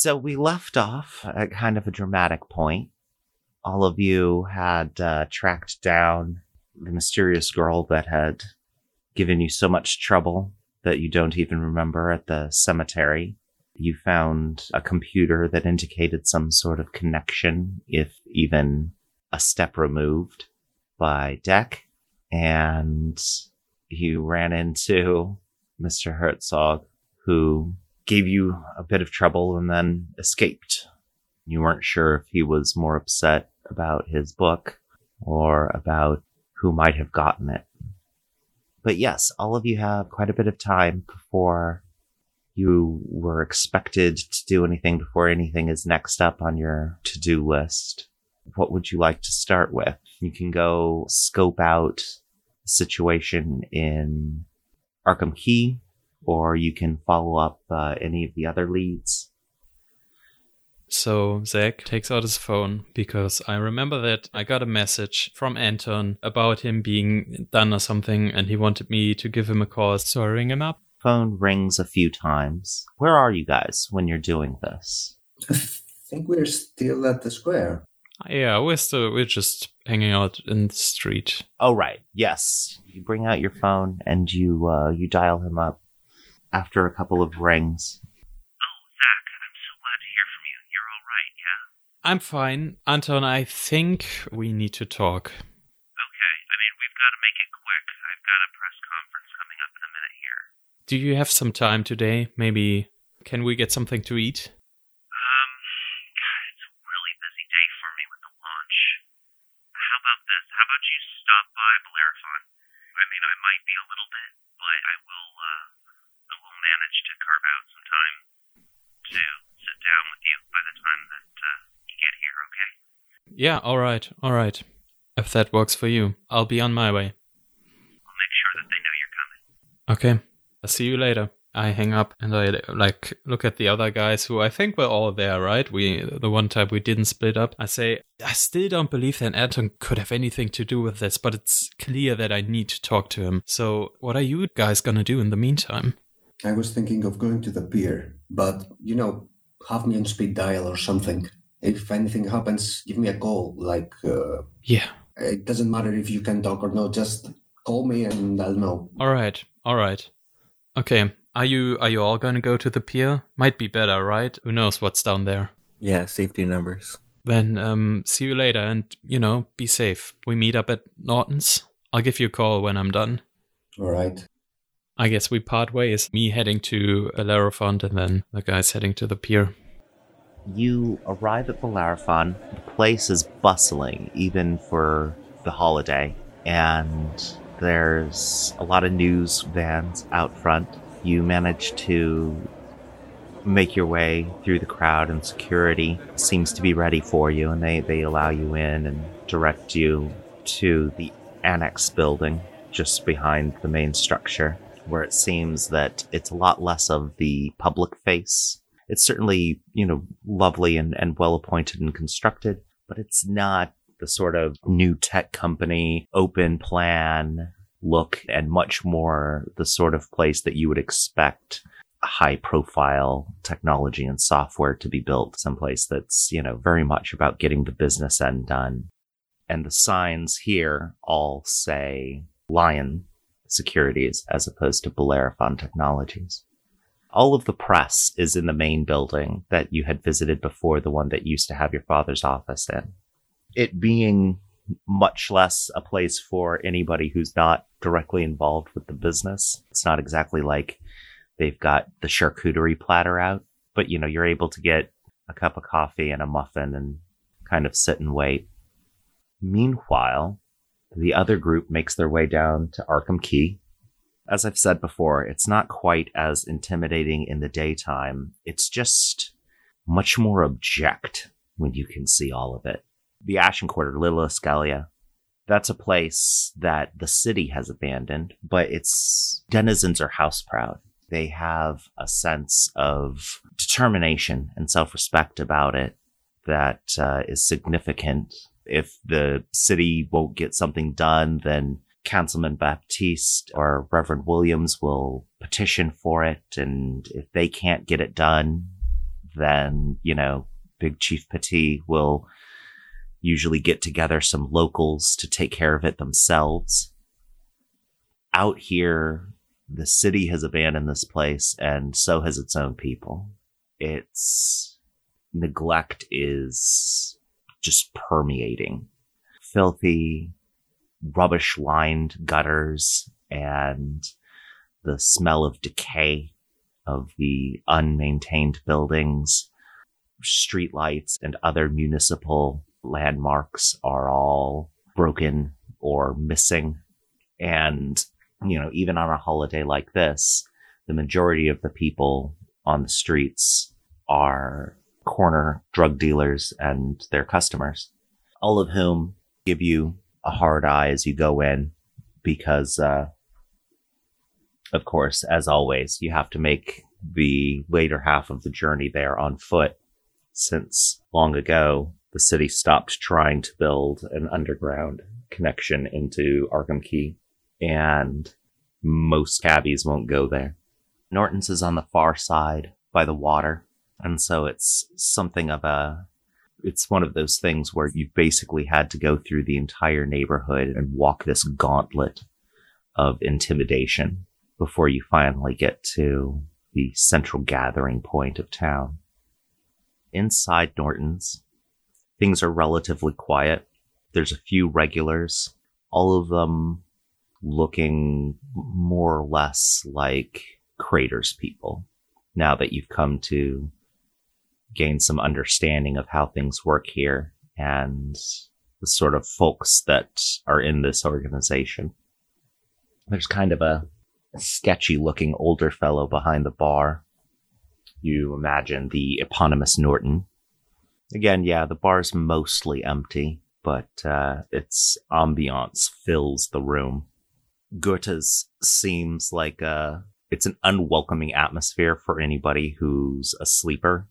So we left off at kind of a dramatic point. All of you had uh, tracked down the mysterious girl that had given you so much trouble that you don't even remember at the cemetery. You found a computer that indicated some sort of connection, if even a step removed by Deck. And you ran into Mr. Herzog, who gave you a bit of trouble and then escaped. You weren't sure if he was more upset about his book or about who might have gotten it. But yes, all of you have quite a bit of time before you were expected to do anything before anything is next up on your to do list. What would you like to start with? You can go scope out the situation in Arkham Key, or you can follow up uh, any of the other leads. So Zach takes out his phone because I remember that I got a message from Anton about him being done or something, and he wanted me to give him a call. So I ring him up. Phone rings a few times. Where are you guys when you're doing this? I think we're still at the square. Yeah, we're still we're just hanging out in the street. Oh right, yes. You bring out your phone and you uh, you dial him up. After a couple of rings, Oh, Zach, I'm so glad to hear from you. You're all right, yeah? I'm fine, Anton. I think we need to talk. Okay. I mean, we've got to make it quick. I've got a press conference coming up in a minute here. Do you have some time today? Maybe can we get something to eat? Um, God, it's a really busy day for me with the launch. How about this? How about you stop by Bellerophon? I mean, I might be a little bit, but I will, uh, I will manage to carve out some time to sit down with you by the time that, uh, you get here, okay? Yeah, all right, all right. If that works for you, I'll be on my way. I'll make sure that they know you're coming. Okay. I'll see you later. I hang up and I like look at the other guys who I think were all there, right? We the one time we didn't split up. I say I still don't believe that Anton could have anything to do with this, but it's clear that I need to talk to him. So what are you guys gonna do in the meantime? I was thinking of going to the pier, but you know, have me on speed dial or something. If anything happens, give me a call. Like, uh, Yeah. it doesn't matter if you can talk or not. Just call me and I'll know. All right. All right. Okay. Are you are you all gonna go to the pier? Might be better, right? Who knows what's down there? Yeah, safety numbers. Then um see you later and you know, be safe. We meet up at Norton's. I'll give you a call when I'm done. All right. I guess we part ways. Me heading to Bellerophon and then the guys heading to the pier. You arrive at Bellerophon. The place is bustling, even for the holiday, and there's a lot of news vans out front. You manage to make your way through the crowd, and security seems to be ready for you, and they, they allow you in and direct you to the annex building just behind the main structure, where it seems that it's a lot less of the public face it's certainly you know lovely and, and well appointed and constructed but it's not the sort of new tech company open plan look and much more the sort of place that you would expect high profile technology and software to be built someplace that's you know very much about getting the business end done. And the signs here all say lion securities as opposed to bellerophon technologies all of the press is in the main building that you had visited before, the one that used to have your father's office in. It being much less a place for anybody who's not directly involved with the business. It's not exactly like they've got the charcuterie platter out, but you know, you're able to get a cup of coffee and a muffin and kind of sit and wait. Meanwhile, the other group makes their way down to Arkham Key, as I've said before, it's not quite as intimidating in the daytime. It's just much more abject when you can see all of it. The Ashen Quarter, Little Escalia, that's a place that the city has abandoned, but its denizens are house proud. They have a sense of determination and self respect about it that uh, is significant. If the city won't get something done, then Councilman Baptiste or Reverend Williams will petition for it. And if they can't get it done, then, you know, Big Chief Petit will usually get together some locals to take care of it themselves. Out here, the city has abandoned this place and so has its own people. Its neglect is just permeating. Filthy, rubbish lined gutters and the smell of decay of the unmaintained buildings, streetlights, and other municipal landmarks are all broken or missing. And, you know, even on a holiday like this, the majority of the people on the streets are corner drug dealers and their customers, all of whom give you a hard eye as you go in because, uh, of course, as always, you have to make the later half of the journey there on foot since long ago the city stopped trying to build an underground connection into Arkham Key and most cabbies won't go there. Norton's is on the far side by the water. And so it's something of a, it's one of those things where you basically had to go through the entire neighborhood and walk this gauntlet of intimidation before you finally get to the central gathering point of town. Inside Norton's, things are relatively quiet. There's a few regulars, all of them looking more or less like Craters people now that you've come to gain some understanding of how things work here and the sort of folks that are in this organization. There's kind of a sketchy looking older fellow behind the bar. You imagine the eponymous Norton. Again, yeah, the bar's mostly empty, but uh, its ambiance fills the room. Goethe's seems like a, it's an unwelcoming atmosphere for anybody who's a sleeper,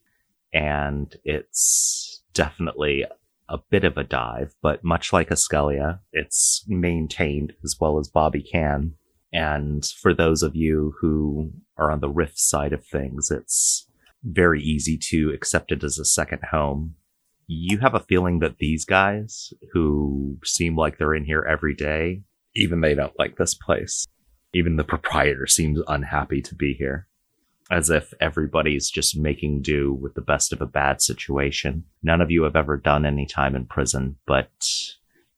and it's definitely a bit of a dive, but much like Askelia, it's maintained as well as Bobby can. And for those of you who are on the Rift side of things, it's very easy to accept it as a second home. You have a feeling that these guys, who seem like they're in here every day, even they don't like this place. Even the proprietor seems unhappy to be here. As if everybody's just making do with the best of a bad situation. None of you have ever done any time in prison, but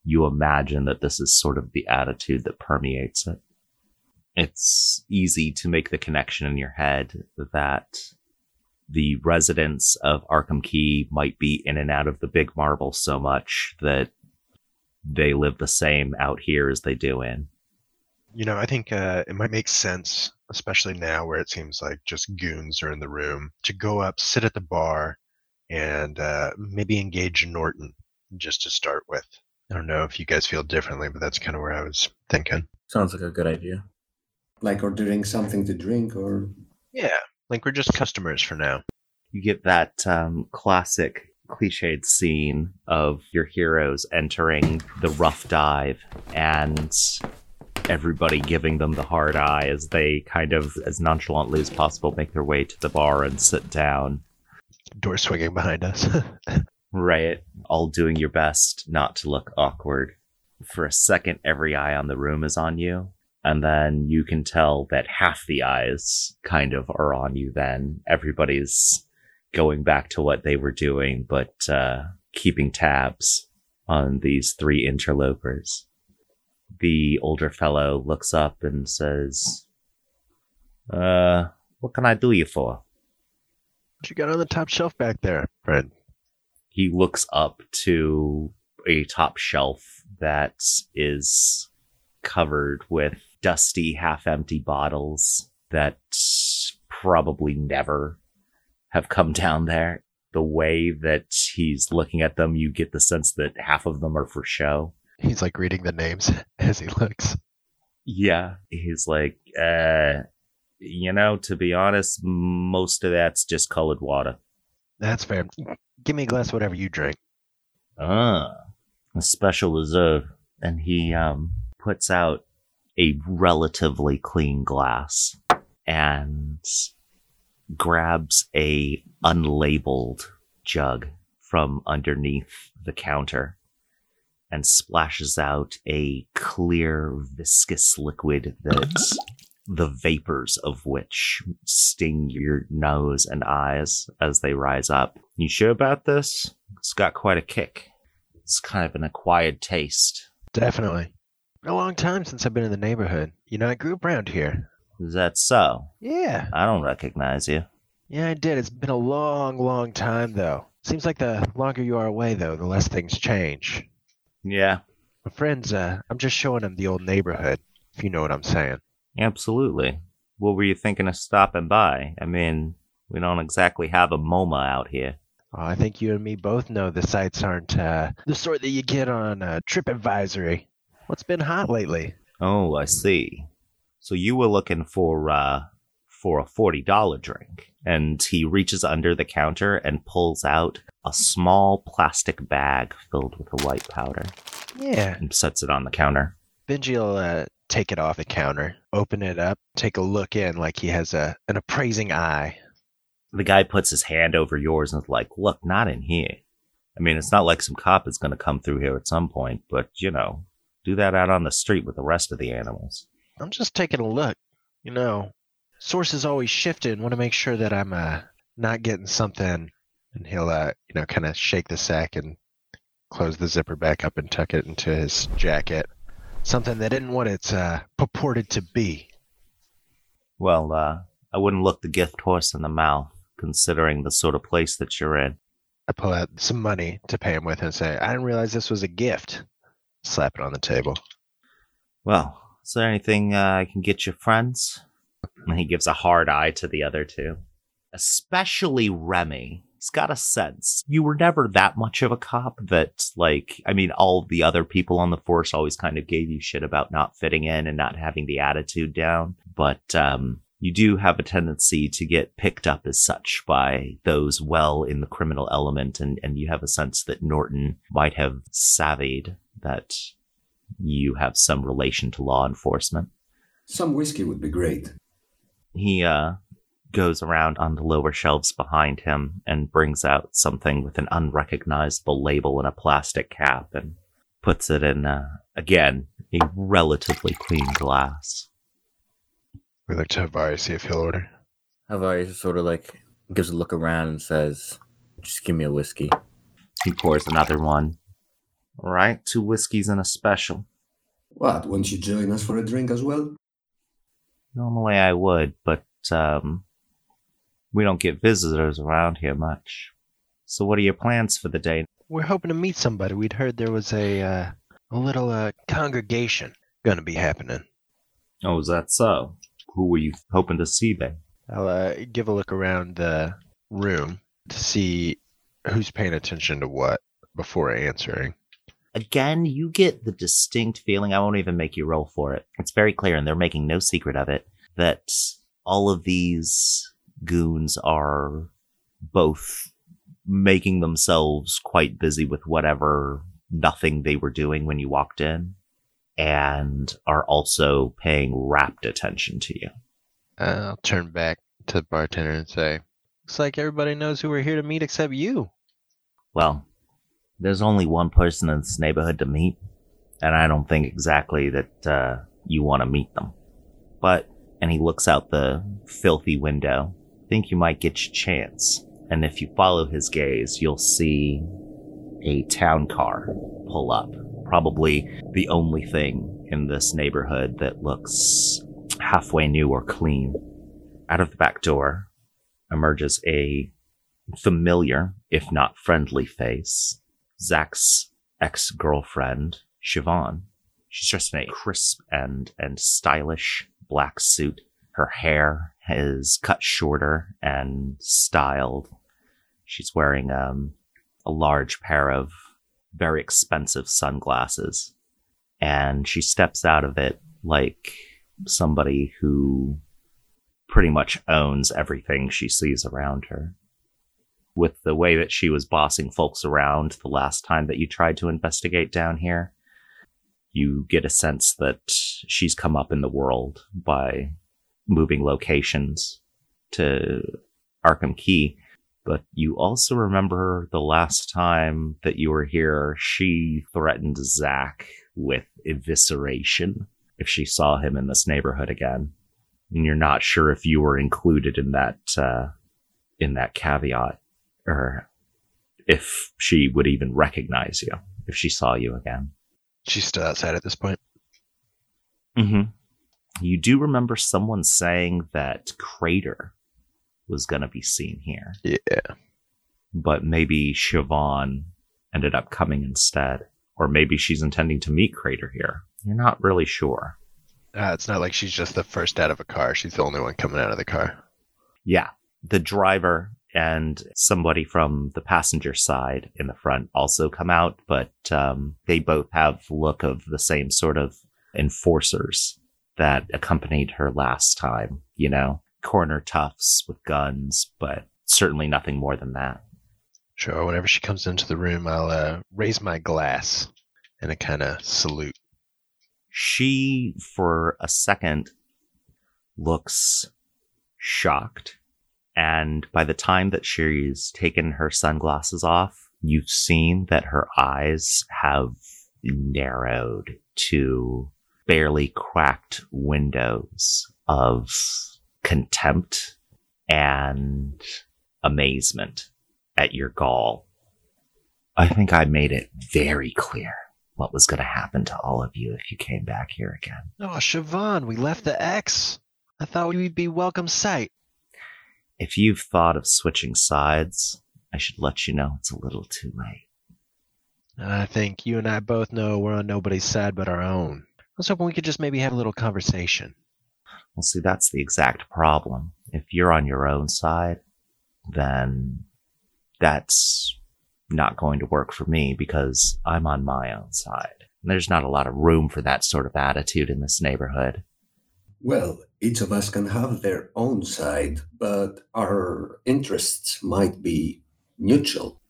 you imagine that this is sort of the attitude that permeates it it's easy to make the connection in your head that the residents of Arkham Key might be in and out of the big marble so much that they live the same out here as they do in. You know, I think uh, it might make sense, especially now where it seems like just goons are in the room, to go up, sit at the bar, and uh, maybe engage Norton just to start with. I don't know if you guys feel differently, but that's kind of where I was thinking. Sounds like a good idea. Like ordering something to drink or Yeah, like we're just customers for now. You get that um, classic cliched scene of your heroes entering the rough dive and everybody giving them the hard eye as they kind of, as nonchalantly as possible, make their way to the bar and sit down. Door swinging behind us. Right. All doing your best not to look awkward. For a second, every eye on the room is on you. And then you can tell that half the eyes kind of are on you then. Everybody's going back to what they were doing, but uh, keeping tabs on these three interlopers. The older fellow looks up and says, Uh, what can I do you for? what you got on the top shelf back there, friend? he looks up to a top shelf that is covered with dusty, half empty bottles that probably never have come down there. The way that he's looking at them, you get the sense that half of them are for show. He's like reading the names as he looks. Yeah. He's like, uh, you know, to be honest, most of that's just colored water. That's fair. Give me a glass of whatever you drink. Ah, a special reserve. And he um, puts out a relatively clean glass. And grabs a unlabeled jug from underneath the counter and splashes out a clear viscous liquid that the vapors of which sting your nose and eyes as they rise up. You sure about this? It's got quite a kick. It's kind of an acquired taste. Definitely. Been a long time since I've been in the neighborhood. You know, I grew up around here. Is that so? Yeah. I don't recognize you. Yeah, I did. It's been a long, long time, though. Seems like the longer you are away, though, the less things change. Yeah, My friends, uh, I'm just showing them the old neighborhood, if you know what I'm saying. absolutely. What were you thinking of stopping by? I mean, we don't exactly have a MoMA out here. Oh, I think you and me both know the sites aren't uh, the sort that you get on uh, TripAdvisory. What's been hot lately? Oh, I see. So you were looking for uh for a forty dollar drink. And he reaches under the counter and pulls out a small plastic bag filled with a white powder Yeah. and sets it on the counter. Benji will uh, take it off the counter, open it up, take a look in like he has a an appraising eye. The guy puts his hand over yours and is like, Look, not in here. I mean, it's not like some cop is going to come through here at some point, but you know, do that out on the street with the rest of the animals. I'm just taking a look. You know, source is always shifting. Want to make sure that I'm uh, not getting something. And he'll, uh, you know, kind of shake the sack and close the zipper back up and tuck it into his jacket. Something that isn't what it's uh, purported to be. Well, uh, I wouldn't look the gift horse in the mouth, considering the sort of place that you're in. I pull out some money to pay him with and say, I didn't realize this was a gift. Slap it on the table. Well, is there anything uh, I can get your friends? And he gives a hard eye to the other two. Especially Remy. He's got a sense. You were never that much of a cop that, like, I mean, all the other people on the force always kind of gave you shit about not fitting in and not having the attitude down. But, um, you do have a tendency to get picked up as such by those well in the criminal element, and, and you have a sense that Norton might have savvied that you have some relation to law enforcement. Some whiskey would be great. He uh, goes around on the lower shelves behind him and brings out something with an unrecognizable label and a plastic cap and puts it in, uh, again, a relatively clean glass. We look to Havari, see if he'll order. Havari sort of like gives a look around and says, "Just give me a whiskey." He pours another one. All right, two whiskeys and a special. What, won't you join us for a drink as well? Normally I would, but um, we don't get visitors around here much. So, what are your plans for the day? We're hoping to meet somebody. We'd heard there was a uh, a little uh, congregation gonna be happening. Oh, is that so? Who were you hoping to see, babe? I'll uh, give a look around the room to see who's paying attention to what before answering. Again, you get the distinct feeling, I won't even make you roll for it. It's very clear, and they're making no secret of it, that all of these goons are both making themselves quite busy with whatever nothing they were doing when you walked in, and are also paying rapt attention to you. Uh, I'll turn back to the bartender and say, "Looks like everybody knows who we're here to meet except you." Well, there's only one person in this neighborhood to meet, and I don't think exactly that uh, you want to meet them. But, and he looks out the filthy window, think you might get your chance. And if you follow his gaze, you'll see a town car pull up. Probably the only thing in this neighborhood that looks halfway new or clean. Out of the back door emerges a familiar, if not friendly face. Zach's ex-girlfriend, Siobhan. She's dressed in a crisp and, and stylish black suit. Her hair is cut shorter and styled. She's wearing um, a large pair of very expensive sunglasses. And she steps out of it like somebody who pretty much owns everything she sees around her with the way that she was bossing folks around the last time that you tried to investigate down here, you get a sense that she's come up in the world by moving locations to Arkham Key, but you also remember the last time that you were here, she threatened Zach with evisceration if she saw him in this neighborhood again. And you're not sure if you were included in that uh, in that caveat, or if she would even recognize you if she saw you again. She's still outside at this point. Mm-hmm. You do remember someone saying that Crater was going to be seen here, Yeah. but maybe Siobhan ended up coming instead. Or maybe she's intending to meet Crater here. You're not really sure. Uh, it's not like she's just the first out of a car. She's the only one coming out of the car. Yeah. The driver and somebody from the passenger side in the front also come out, but um, they both have look of the same sort of enforcers that accompanied her last time, you know, corner toughs with guns, but certainly nothing more than that. Sure. Whenever she comes into the room, I'll uh, raise my glass and a kind of salute. She, for a second, looks shocked. And by the time that she's taken her sunglasses off, you've seen that her eyes have narrowed to barely cracked windows of contempt and amazement at your gall. I think I made it very clear what was going to happen to all of you if you came back here again. Oh, Siobhan, we left the X. I thought we'd be welcome sight. If you've thought of switching sides, I should let you know it's a little too late. And I think you and I both know we're on nobody's side but our own. I was hoping we could just maybe have a little conversation. Well, see, that's the exact problem. If you're on your own side, then that's not going to work for me because I'm on my own side. And there's not a lot of room for that sort of attitude in this neighborhood. Well, each of us can have their own side, but our interests might be mutual.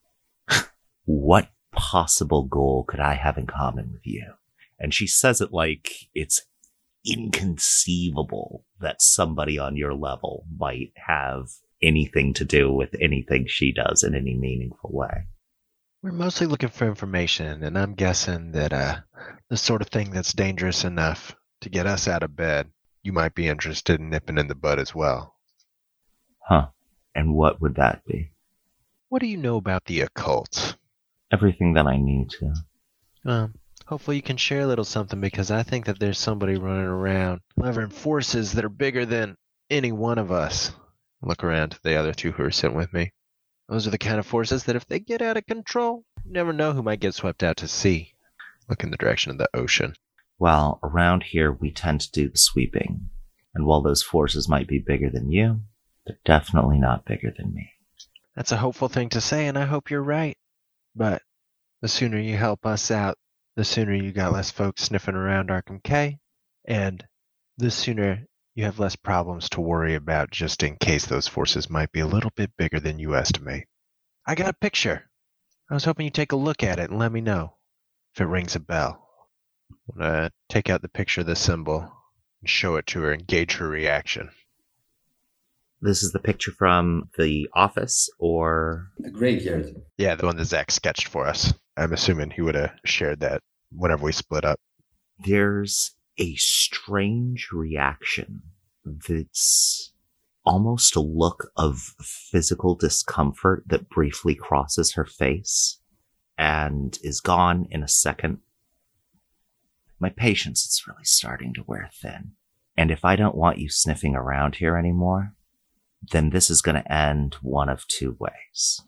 What possible goal could I have in common with you? And she says it like it's inconceivable that somebody on your level might have anything to do with anything she does in any meaningful way. We're mostly looking for information, and I'm guessing that uh, the sort of thing that's dangerous enough to get us out of bed, you might be interested in nipping in the bud as well. Huh. And what would that be? What do you know about the occult? Everything that I need to. Um, hopefully you can share a little something because I think that there's somebody running around delivering forces that are bigger than any one of us. Look around to the other two who are sitting with me. Those are the kind of forces that if they get out of control, you never know who might get swept out to sea. Look in the direction of the ocean. Well, around here we tend to do the sweeping. And while those forces might be bigger than you, they're definitely not bigger than me. That's a hopeful thing to say, and I hope you're right. But the sooner you help us out, the sooner you got less folks sniffing around Arkham Key, and the sooner you have less problems to worry about just in case those forces might be a little bit bigger than you estimate. I got a picture. I was hoping you'd take a look at it and let me know if it rings a bell. I'm gonna take out the picture of the symbol and show it to her and gauge her reaction. This is the picture from the office, or The graveyard. Yeah, the one that Zach sketched for us. I'm assuming he would have shared that whenever we split up. there's a strange reaction that's almost a look of physical discomfort that briefly crosses her face and is gone in a second. My patience is really starting to wear thin. And if I don't want you sniffing around here anymore, then this is going to end one of two ways.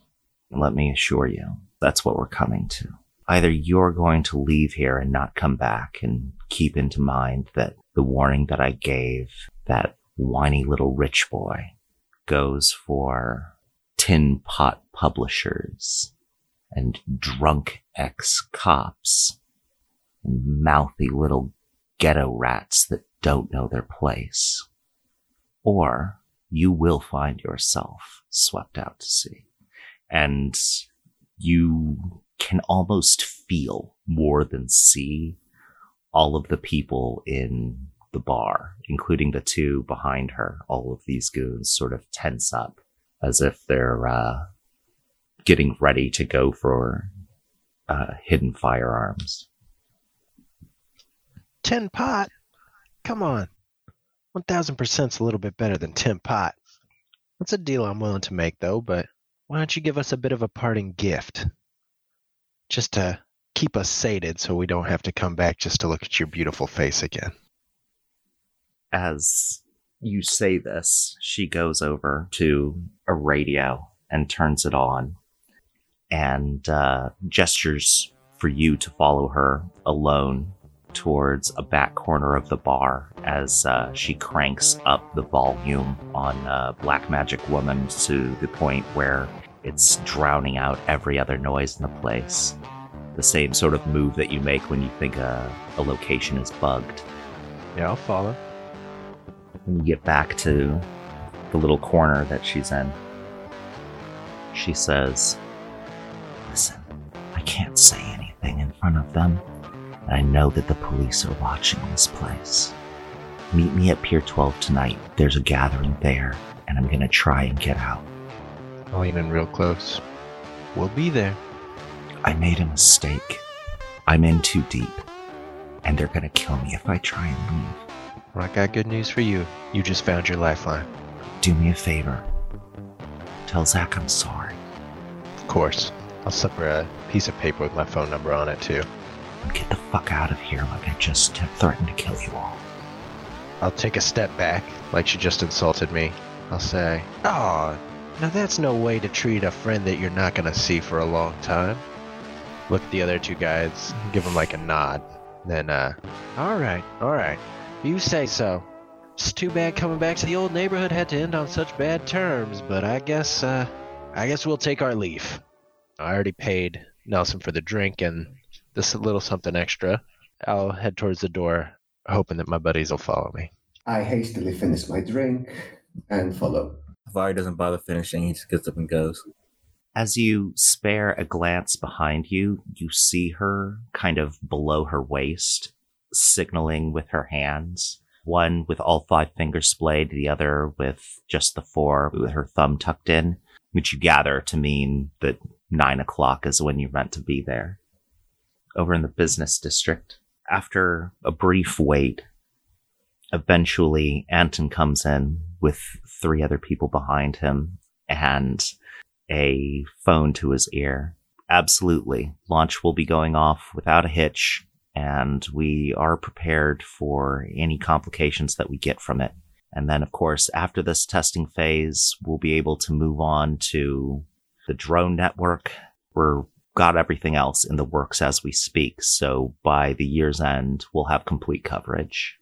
Let me assure you, that's what we're coming to either you're going to leave here and not come back and keep into mind that the warning that I gave that whiny little rich boy goes for tin pot publishers and drunk ex cops and mouthy little ghetto rats that don't know their place. Or you will find yourself swept out to sea. And you can almost feel more than see all of the people in the bar, including the two behind her. All of these goons sort of tense up as if they're uh, getting ready to go for uh, hidden firearms. Tin pot? Come on. 1000% is a little bit better than tin pot. That's a deal I'm willing to make, though, but why don't you give us a bit of a parting gift? Just to keep us sated so we don't have to come back just to look at your beautiful face again. As you say this, she goes over to a radio and turns it on and uh, gestures for you to follow her alone towards a back corner of the bar as uh, she cranks up the volume on uh, Black Magic Woman to the point where it's drowning out every other noise in the place. The same sort of move that you make when you think a, a location is bugged. Yeah, I'll follow. When you get back to the little corner that she's in, she says, Listen, I can't say anything in front of them. I know that the police are watching this place. Meet me at Pier 12 tonight. There's a gathering there, and I'm gonna try and get out. I'll lean in real close. We'll be there. I made a mistake. I'm in too deep, and they're gonna kill me if I try and leave. Well, I got good news for you. You just found your lifeline. Do me a favor. Tell Zach I'm sorry. Of course. I'll slip her a piece of paper with my phone number on it, too. Get the fuck out of here like I just threatened to kill you all. I'll take a step back, like she just insulted me. I'll say, Oh, now that's no way to treat a friend that you're not gonna see for a long time. Look at the other two guys, give them like a nod. Then, uh, alright, alright. You say so. It's too bad coming back to the old neighborhood had to end on such bad terms, but I guess, uh, I guess we'll take our leave. I already paid Nelson for the drink and this little something extra. I'll head towards the door, hoping that my buddies will follow me. I hastily finish my drink and follow. Vari doesn't bother finishing. He just gets up and goes. As you spare a glance behind you, you see her kind of below her waist, signaling with her hands. One with all five fingers splayed, the other with just the four, with her thumb tucked in, which you gather to mean that nine o'clock is when you're meant to be there. Over in the business district, after a brief wait, eventually Anton comes in with three other people behind him and a phone to his ear. Absolutely. Launch will be going off without a hitch, and we are prepared for any complications that we get from it. And then, of course, after this testing phase, we'll be able to move on to the drone network. We're got everything else in the works as we speak. So by the year's end, we'll have complete coverage.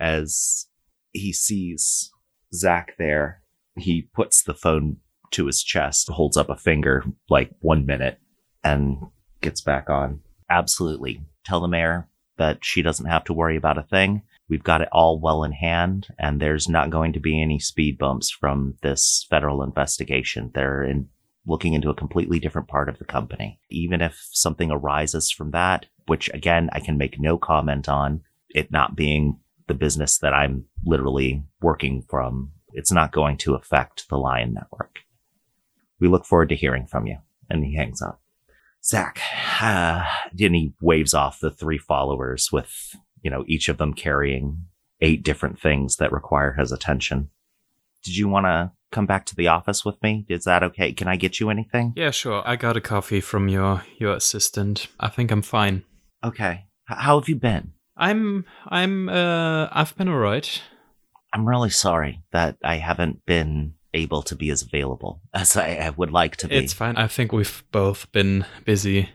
As he sees Zach there, he puts the phone to his chest, holds up a finger like one minute, and gets back on. Absolutely. Tell the mayor that she doesn't have to worry about a thing. We've got it all well in hand, and there's not going to be any speed bumps from this federal investigation. They're in looking into a completely different part of the company. Even if something arises from that, which again, I can make no comment on, it not being the business that I'm literally working from, it's not going to affect the Lion Network. We look forward to hearing from you. And he hangs up. Zach, uh, and he waves off the three followers with, you know, each of them carrying eight different things that require his attention. Did you want to come back to the office with me? Is that okay? Can I get you anything? Yeah, sure. I got a coffee from your your assistant. I think I'm fine. Okay. H- how have you been? I'm I'm uh I've been alright. I'm really sorry that I haven't been able to be as available as I, I would like to be. It's fine. I think we've both been busy.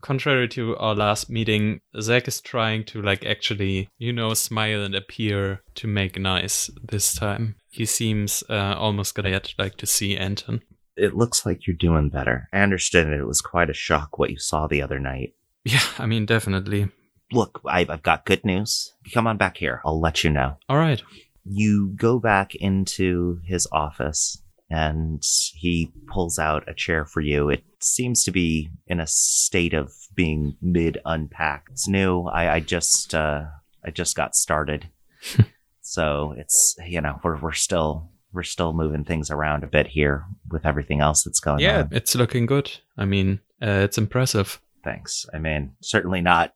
Contrary to our last meeting, Zach is trying to like actually, you know, smile and appear to make nice this time. He seems uh, almost glad yet like to see Anton. It looks like you're doing better. I understand it was quite a shock what you saw the other night. Yeah, I mean definitely. Look, I've, I've got good news. Come on back here. I'll let you know. All right. You go back into his office and he pulls out a chair for you. It seems to be in a state of being mid unpack. It's new. I, I just uh, I just got started, so it's you know we're we're still we're still moving things around a bit here with everything else that's going yeah, on. Yeah, it's looking good. I mean, uh, it's impressive. Thanks. I mean, certainly not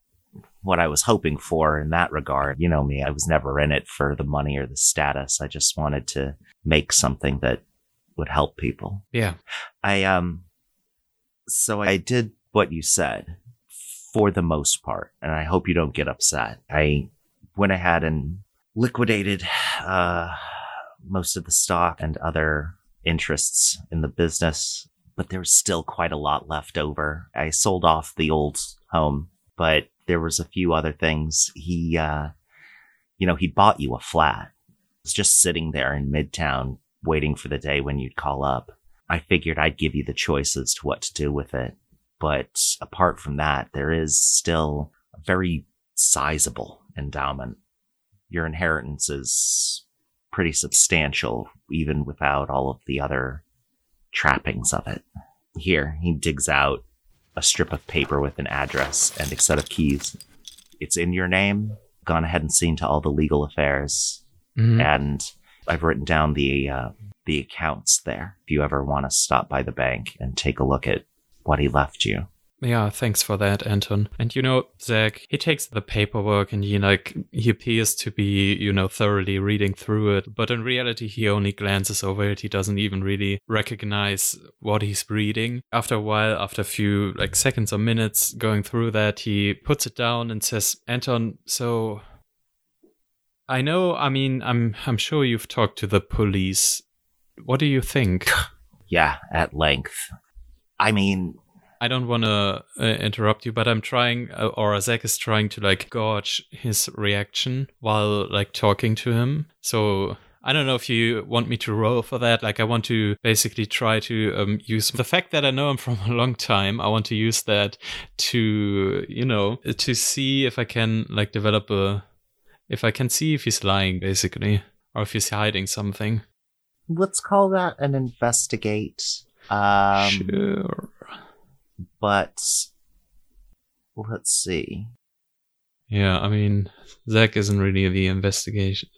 what I was hoping for in that regard. You know me, I was never in it for the money or the status. I just wanted to make something that would help people. Yeah. I um so I did what you said for the most part, and I hope you don't get upset. I went ahead and liquidated uh most of the stock and other interests in the business, but there was still quite a lot left over. I sold off the old home, but there was a few other things. He uh you know, he bought you a flat. It was just sitting there in Midtown waiting for the day when you'd call up. I figured I'd give you the choice as to what to do with it. But apart from that, there is still a very sizable endowment. Your inheritance is pretty substantial, even without all of the other trappings of it. Here, he digs out a strip of paper with an address and a set of keys. It's in your name. Gone ahead and seen to all the legal affairs Mhm. and I've written down the uh, the accounts there. If you ever want to stop by the bank and take a look at what he left you. Yeah, thanks for that, Anton. And you know, Zach, he takes the paperwork and he like he appears to be, you know, thoroughly reading through it, but in reality he only glances over it. He doesn't even really recognize what he's reading. After a while, after a few like seconds or minutes going through that, he puts it down and says, "Anton, so I know, I mean, I'm I'm sure you've talked to the police. What do you think?" Yeah, at length. I mean, I don't want to uh, interrupt you, but I'm trying, uh, or Zach is trying to like gauge his reaction while like talking to him. So I don't know if you want me to roll for that. Like I want to basically try to um, use the fact that I know him from a long time. I want to use that to, you know, to see if I can like develop a, if I can see if he's lying basically, or if he's hiding something. let's call that an investigate. Um, sure. But let's see. Yeah, I mean, Zach isn't really the investigation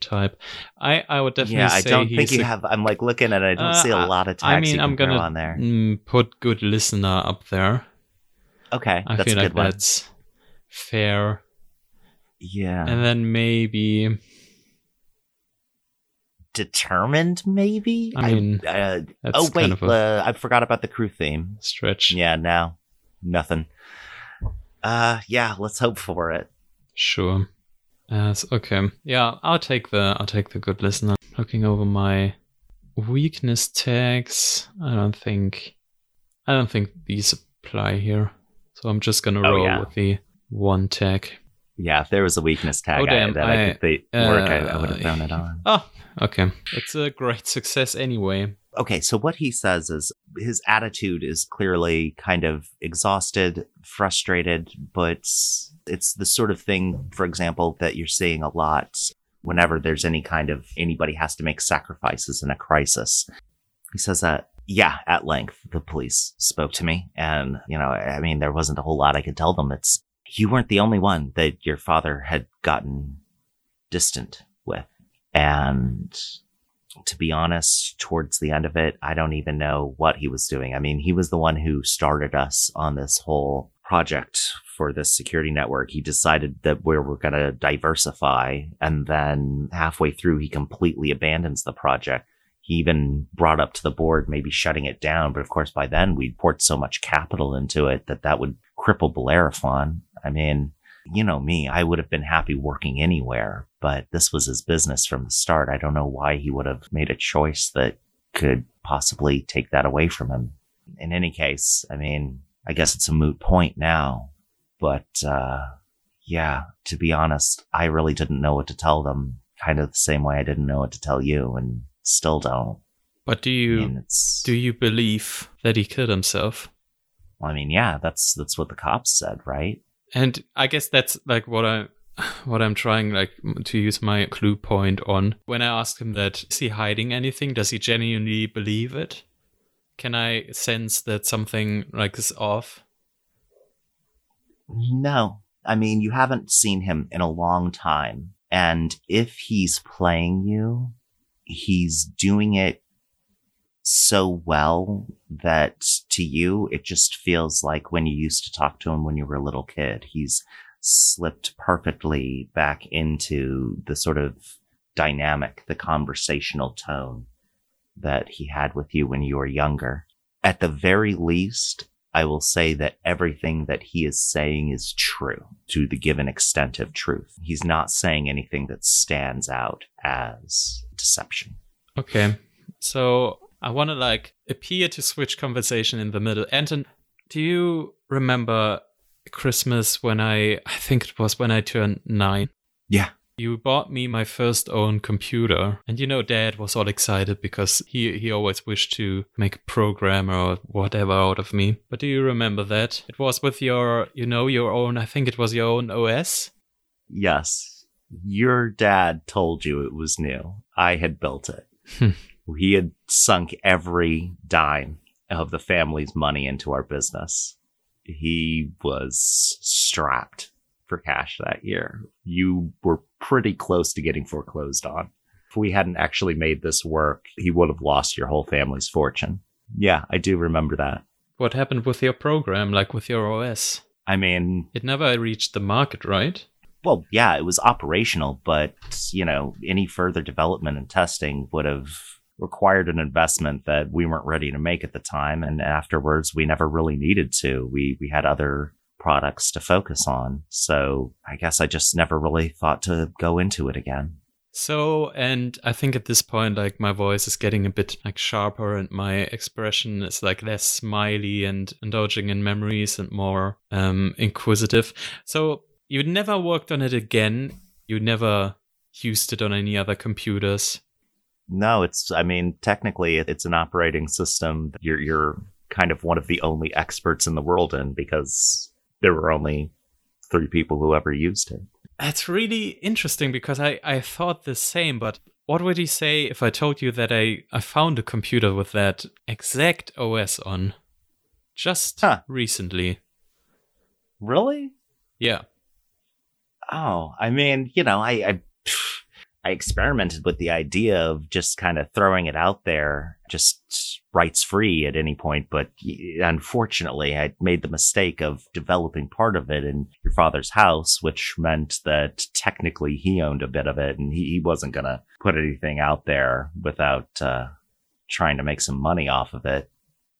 type. I, I would definitely yeah, I don't think you a- have. I'm like looking at it. I don't Uh, see a lot of tags I mean, I'm gonna on there. mm, put good listener up there. Okay, I that's feel a like good one. that's fair. Yeah, And then maybe determined maybe. I mean, uh, oh wait, kind of uh, I forgot about the crew theme. stretch. Yeah, now nothing. Uh, yeah, let's hope for it. Sure. Yes. Okay. Yeah, I'll take the I'll take the good listener. Looking over my weakness tags, I don't think I don't think these apply here. So I'm just gonna Oh, roll yeah. with the one tag. Yeah, if there was a weakness tag Oh, I- damn, that I, I- think they work, I, I uh, would have thrown it on. Oh, okay. It's a great success anyway. Okay, so what he says is his attitude is clearly kind of exhausted, frustrated, but it's the sort of thing, for example, that you're seeing a lot whenever there's any kind of anybody has to make sacrifices in a crisis. He says that, yeah, at length, the police spoke to me. And, you know, I mean, there wasn't a whole lot I could tell them. It's, you weren't the only one that your father had gotten distant with. And to be honest, towards the end of it, I don't even know what he was doing. I mean, he was the one who started us on this whole project for this security network. He decided that we were going to diversify. And then halfway through, he completely abandons the project. He even brought up to the board maybe shutting it down. But of course, by then we'd poured so much capital into it that that would cripple Bellerophon. I mean, you know me, I would have been happy working anywhere, but this was his business from the start. I don't know why he would have made a choice that could possibly take that away from him. In any case, I mean, I guess it's a moot point now, but, uh, yeah, to be honest, I really didn't know what to tell them, kind of the same way I didn't know what to tell you and still don't. But do I you mean, do you believe that he killed himself? I mean, yeah, that's, that's what the cops said, right? And I guess that's like what I what I'm trying like to use my clue point on. When I ask him that is he hiding anything? Does he genuinely believe it? Can I sense that something like is off? No. I mean, you haven't seen him in a long time. And if he's playing you, he's doing it so well that to you, it just feels like when you used to talk to him when you were a little kid. He's slipped perfectly back into the sort of dynamic, the conversational tone that he had with you when you were younger. At the very least, I will say that everything that he is saying is true to the given extent of truth. He's not saying anything that stands out as deception. Okay. So I want to like appear to switch conversation in the middle. Anton, do you remember Christmas when I, I think it was when I turned nine? Yeah. You bought me my first own computer, and you know, Dad was all excited because he he always wished to make a program or whatever out of me. But do you remember that? It was with your, you know, your own. I think it was your own OS. Yes. Your dad told you it was new. I had built it. Hmm. he had sunk every dime of the family's money into our business. He was strapped for cash that year. You were pretty close to getting foreclosed on. If we hadn't actually made this work, he would have lost your whole family's fortune. Yeah, I do remember that. What happened with your program, like with your OS? I mean, It never reached the market, right? well, yeah, it was operational, but, you know, any further development and testing would have required an investment that we weren't ready to make at the time. And afterwards, we never really needed to. We, we had other products to focus on. So I guess I just never really thought to go into it again. So, and I think at this point, like my voice is getting a bit like sharper and my expression is like less smiley and indulging in memories and more um, inquisitive. So, you never worked on it again. You never used it on any other computers. No, it's, I mean, technically it's an operating system that you're, you're kind of one of the only experts in the world in because there were only three people who ever used it. That's really interesting because I, I thought the same, but what would you say if I told you that I, I found a computer with that exact OS on just Huh. recently? Really? Yeah. Oh, I mean, you know, I, I I experimented with the idea of just kind of throwing it out there, just rights free at any point. But unfortunately, I made the mistake of developing part of it in your father's house, which meant that technically he owned a bit of it and he, he wasn't going to put anything out there without uh, trying to make some money off of it.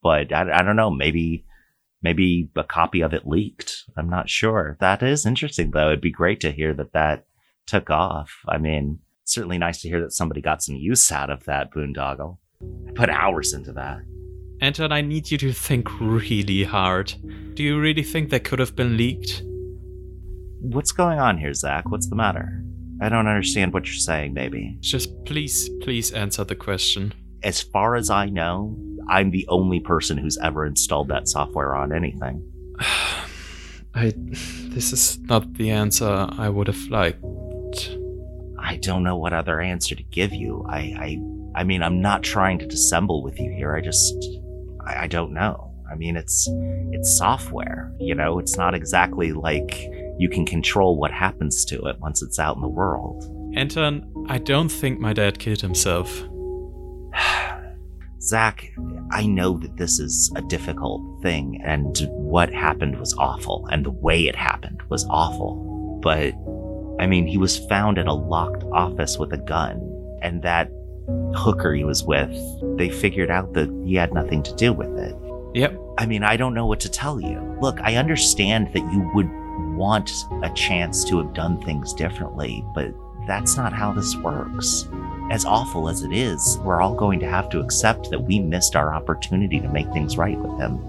But I, I don't know, maybe maybe a copy of it leaked. I'm not sure. That is interesting, though. It'd be great to hear that that took off. I mean, certainly nice to hear that somebody got some use out of that boondoggle. I put hours into that. Anton, I need you to think really hard. Do you really think that could have been leaked? What's going on here, Zach? What's the matter? I don't understand what you're saying, baby. Just please, please answer the question. As far as I know, I'm the only person who's ever installed that software on anything. I. This is not the answer I would have liked. I don't know what other answer to give you. I, I, I mean, I'm not trying to dissemble with you here. I just, I, I don't know. I mean, it's, it's software. You know, it's not exactly like you can control what happens to it once it's out in the world. Anton, I don't think my dad killed himself. Zach, I know that this is a difficult thing, and what happened was awful, and the way it happened was awful. But, I mean, he was found in a locked office with a gun, and that hooker he was with, they figured out that he had nothing to do with it. Yep. I mean, I don't know what to tell you. Look, I understand that you would want a chance to have done things differently, but that's not how this works. As awful as it is, we're all going to have to accept that we missed our opportunity to make things right with him.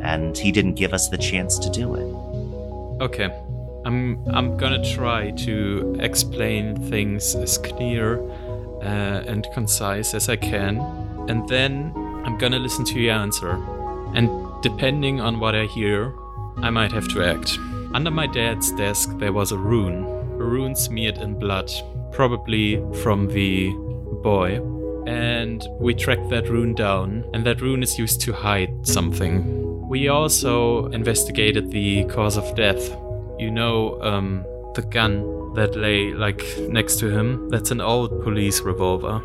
And he didn't give us the chance to do it. Okay. I'm I'm gonna try to explain things as clear uh, and concise as I can, and then I'm gonna listen to your answer. And depending on what I hear, I might have to act. Under my dad's desk there was a rune, a rune smeared in blood, probably from the boy. And we tracked that rune down, and that rune is used to hide something. We also investigated the cause of death. You know, um, the gun that lay like next to him. That's an old police revolver.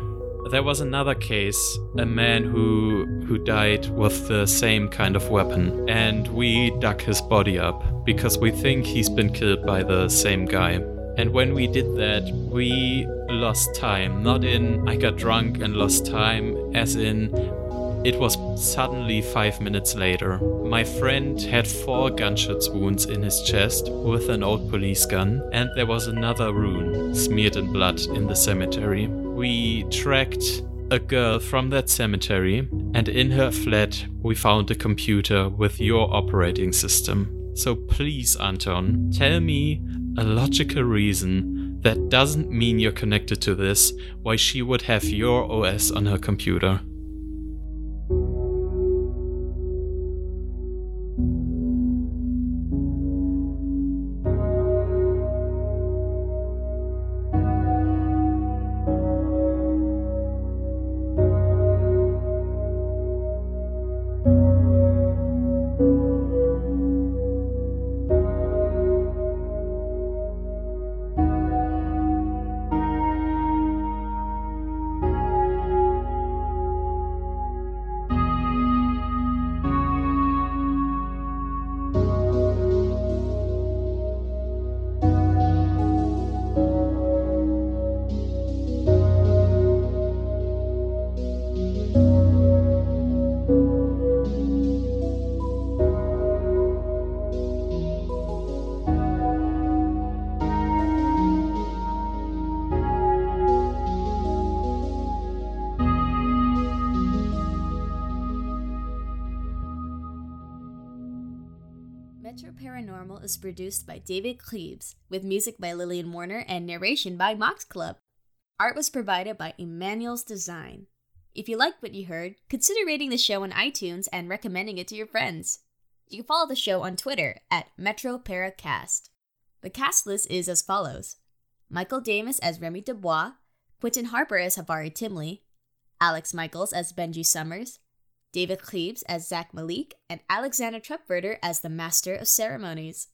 there was another case, a man who who died with the same kind of weapon, and we dug his body up because we think he's been killed by the same guy. And when we did that, we lost time. Not in I got drunk and lost time, as in it was suddenly five minutes later. My friend had four gunshot wounds in his chest with an old police gun, and there was another rune smeared in blood in the cemetery. We tracked a girl from that cemetery, and in her flat, we found a computer with your operating system. So please, Anton, tell me a logical reason that doesn't mean you're connected to this, why she would have your OS on her computer. Is produced by David Klebs, with music by Lillian Warner and narration by Mox Club. Art was provided by Emmanuel's Design. If you liked what you heard, consider rating the show on iTunes and recommending it to your friends. You can follow the show on Twitter at MetroParaCast. The cast list is as follows Michael Davis as Remy Dubois, Quentin Harper as Havari Timley, Alex Michaels as Benji Summers, David Klebs as Zach Malik, and Alexander Trupverder as the Master of Ceremonies.